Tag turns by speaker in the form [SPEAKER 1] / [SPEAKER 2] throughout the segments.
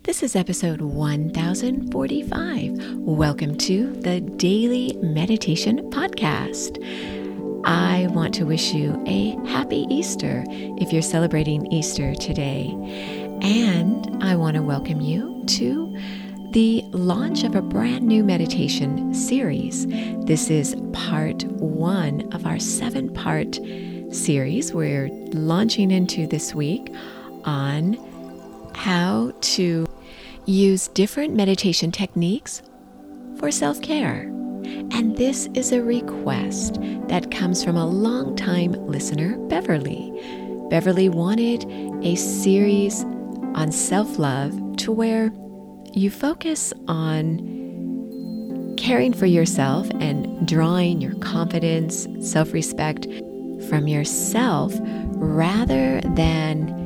[SPEAKER 1] This is episode 1045. Welcome to the Daily Meditation Podcast. I want to wish you a happy Easter if you're celebrating Easter today. And I want to welcome you to the launch of a brand new meditation series. This is part one of our seven part series we're launching into this week on how to use different meditation techniques for self care. And this is a request that comes from a longtime listener, Beverly. Beverly wanted a series on self love to where you focus on caring for yourself and drawing your confidence, self respect from yourself rather than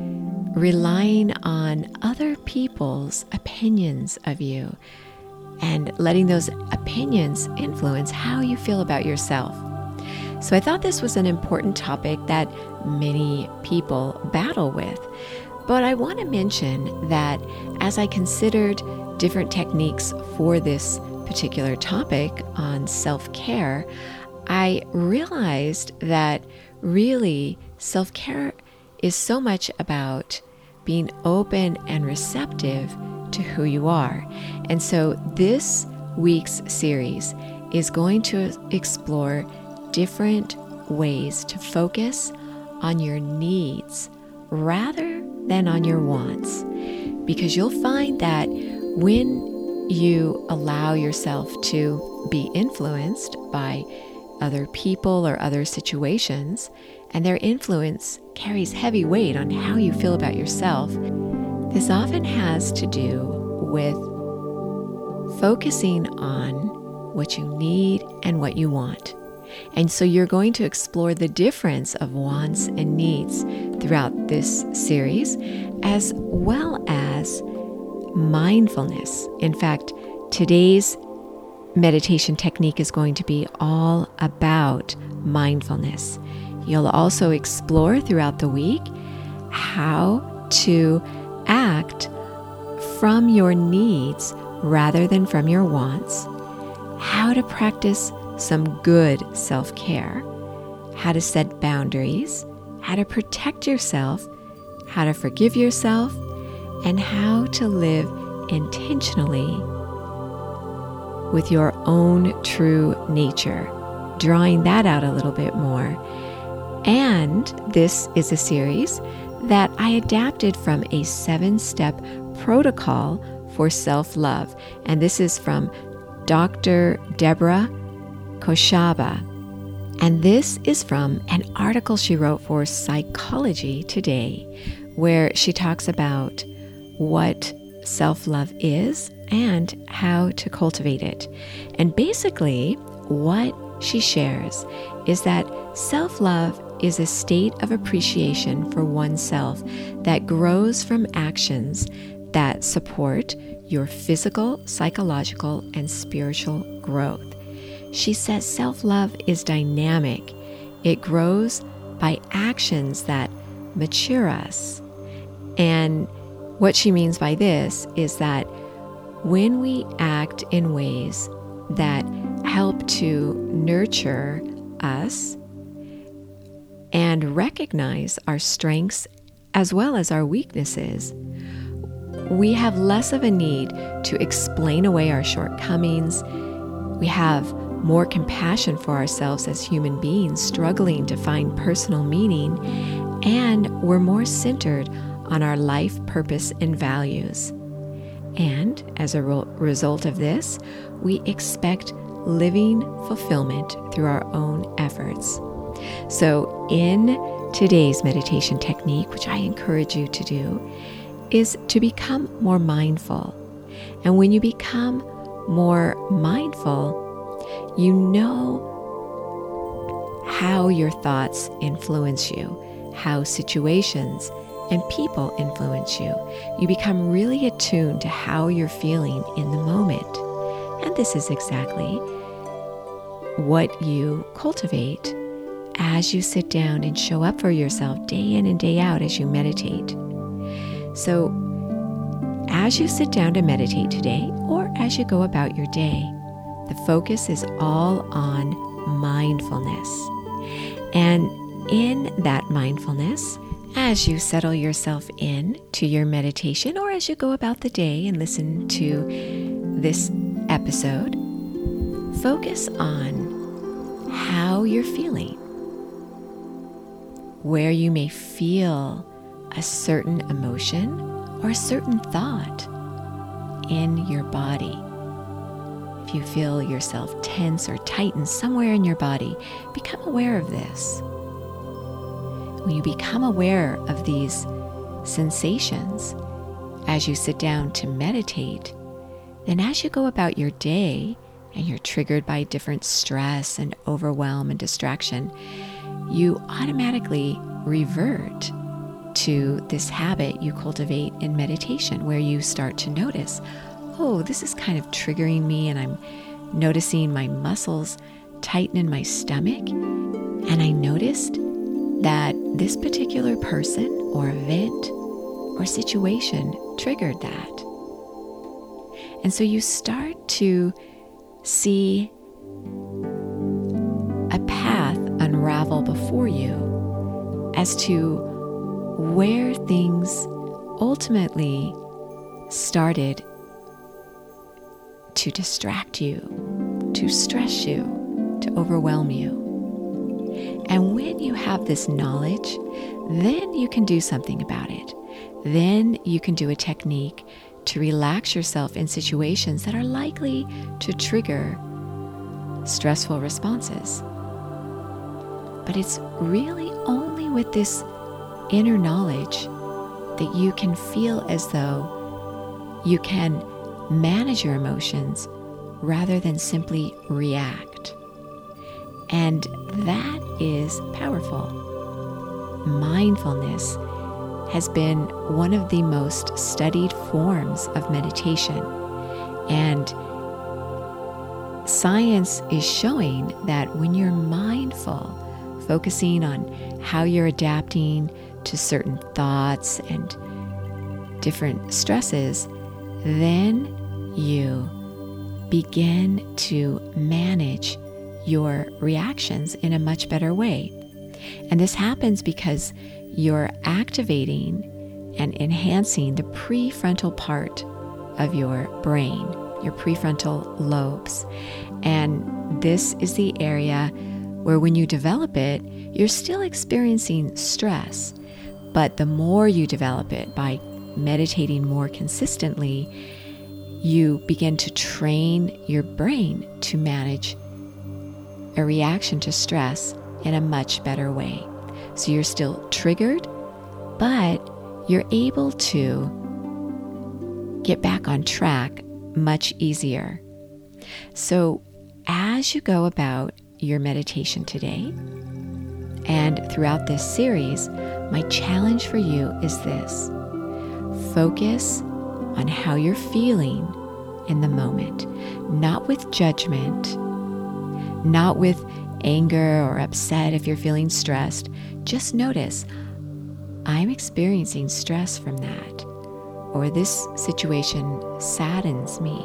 [SPEAKER 1] relying on other people's opinions of you and letting those opinions influence how you feel about yourself. So I thought this was an important topic that many people battle with. But I want to mention that as I considered different techniques for this particular topic on self care, I realized that really self care is so much about being open and receptive to who you are. And so this week's series is going to explore different ways to focus on your needs rather than on your wants. Because you'll find that when you allow yourself to be influenced by other people or other situations, and their influence carries heavy weight on how you feel about yourself, this often has to do with focusing on what you need and what you want. And so you're going to explore the difference of wants and needs throughout this series, as well as mindfulness. In fact, today's meditation technique is going to be all about mindfulness. You'll also explore throughout the week how to act from your needs rather than from your wants, how to practice some good self care, how to set boundaries, how to protect yourself, how to forgive yourself, and how to live intentionally with your own true nature, drawing that out a little bit more and this is a series that I adapted from a seven step protocol for self love. And this is from Dr. Deborah Khoshaba. And this is from an article she wrote for Psychology Today, where she talks about what self love is and how to cultivate it. And basically, what she shares is that self love is a state of appreciation for oneself that grows from actions that support your physical, psychological, and spiritual growth. She says self love is dynamic, it grows by actions that mature us. And what she means by this is that when we act in ways that help to nurture us and recognize our strengths as well as our weaknesses, we have less of a need to explain away our shortcomings. We have more compassion for ourselves as human beings struggling to find personal meaning, and we're more centered on our life purpose and values. And as a re- result of this, we expect living fulfillment through our own efforts. So, in today's meditation technique, which I encourage you to do, is to become more mindful. And when you become more mindful, you know how your thoughts influence you, how situations and people influence you. You become really attuned to how you're feeling in the moment. And this is exactly what you cultivate as you sit down and show up for yourself day in and day out as you meditate. So, as you sit down to meditate today or as you go about your day, the focus is all on mindfulness. And in that mindfulness, as you settle yourself in to your meditation or as you go about the day and listen to this episode, focus on how you're feeling, where you may feel a certain emotion or a certain thought in your body. If you feel yourself tense or tighten somewhere in your body, become aware of this. When you become aware of these sensations as you sit down to meditate, then as you go about your day and you're triggered by different stress and overwhelm and distraction, you automatically revert to this habit you cultivate in meditation where you start to notice, oh, this is kind of triggering me, and I'm noticing my muscles tighten in my stomach. And I noticed that this particular person or event or situation triggered that. And so you start to see as to where things ultimately started to distract you, to stress you, to overwhelm you. And when you have this knowledge, then you can do something about it. Then you can do a technique to relax yourself in situations that are likely to trigger stressful responses. But it's really only with this inner knowledge that you can feel as though you can manage your emotions rather than simply react. And that is powerful. Mindfulness has been one of the most studied forms of meditation. And science is showing that when you're mindful, focusing on how you're adapting to certain thoughts and different stresses, then you begin to manage your reactions in a much better way. And this happens because you're activating and enhancing the prefrontal part of your brain, your prefrontal lobes. And this is the area where, when you develop it, you're still experiencing stress. But the more you develop it by meditating more consistently, you begin to train your brain to manage a reaction to stress in a much better way. So you're still triggered, but you're able to get back on track much easier. So as you go about your meditation today. And throughout this series, my challenge for you is this. Focus on how you're feeling in the moment, not with judgment, not with anger or upset if you're feeling stressed, just notice I'm experiencing stress from that, or this situation saddens me,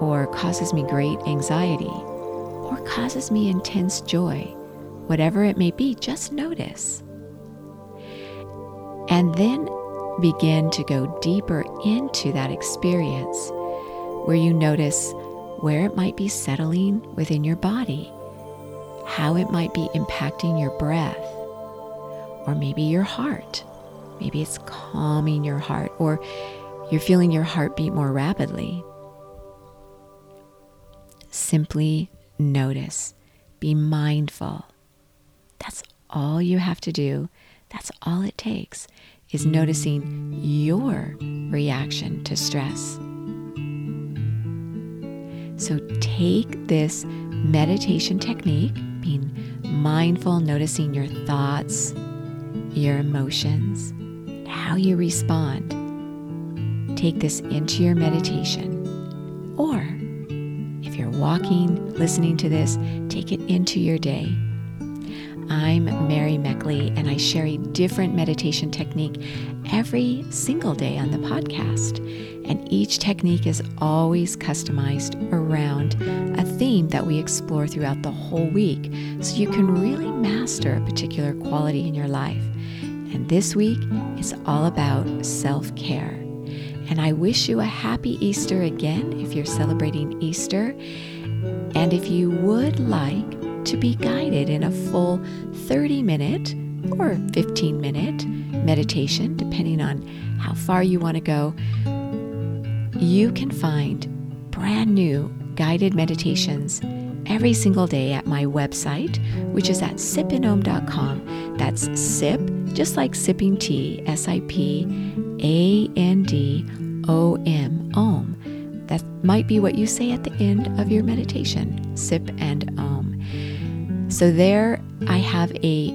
[SPEAKER 1] or causes me great anxiety, or causes me intense joy. Whatever it may be, just notice. And then begin to go deeper into that experience where you notice where it might be settling within your body, how it might be impacting your breath, or maybe your heart. Maybe it's calming your heart, or you're feeling your heart beat more rapidly. Simply notice, be mindful. That's all you have to do. That's all it takes is noticing your reaction to stress. So take this meditation technique, being mindful, noticing your thoughts, your emotions, how you respond. Take this into your meditation. Or walking, listening to this, take it into your day. I'm Mary Meckley, and I share a different meditation technique every single day on the podcast. And each technique is always customized around a theme that we explore throughout the whole week so you can really master a particular quality in your life. And this week is all about self care. And I wish you a happy Easter again if you're celebrating Easter. And if you would like to be guided in a full 30 minute or 15 minute meditation, depending on how far you want to go, you can find brand new guided meditations every single day at my website, which is at sipandom.com. That's sip, just like sipping tea, S I P A N D O M, om. That might be what you say at the end of your meditation, sip and om. So there I have a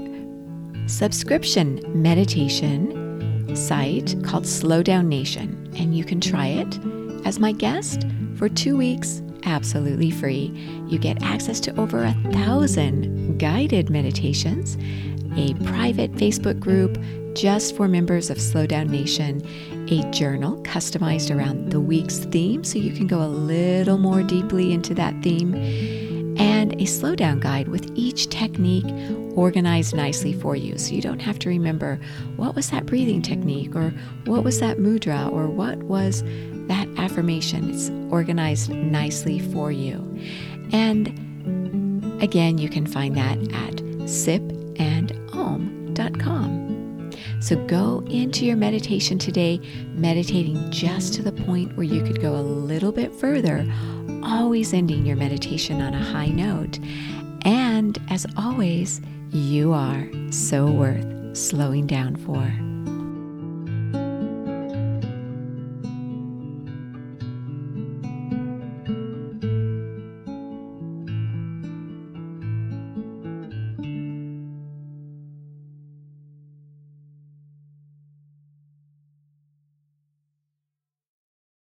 [SPEAKER 1] subscription meditation site called Slow Down Nation, and you can try it as my guest for two weeks absolutely free. You get access to over a thousand guided meditations, a private Facebook group just for members of Slowdown Nation, a journal customized around the week's theme so you can go a little more deeply into that theme and a slowdown guide with each technique organized nicely for you. So you don't have to remember what was that breathing technique or what was that mudra or what was that affirmation. It's organized nicely for you. And again, you can find that at So go into your meditation today, meditating just to the point where you could go a little bit further, always ending your meditation on a high note. And as always, you are so worth slowing down for.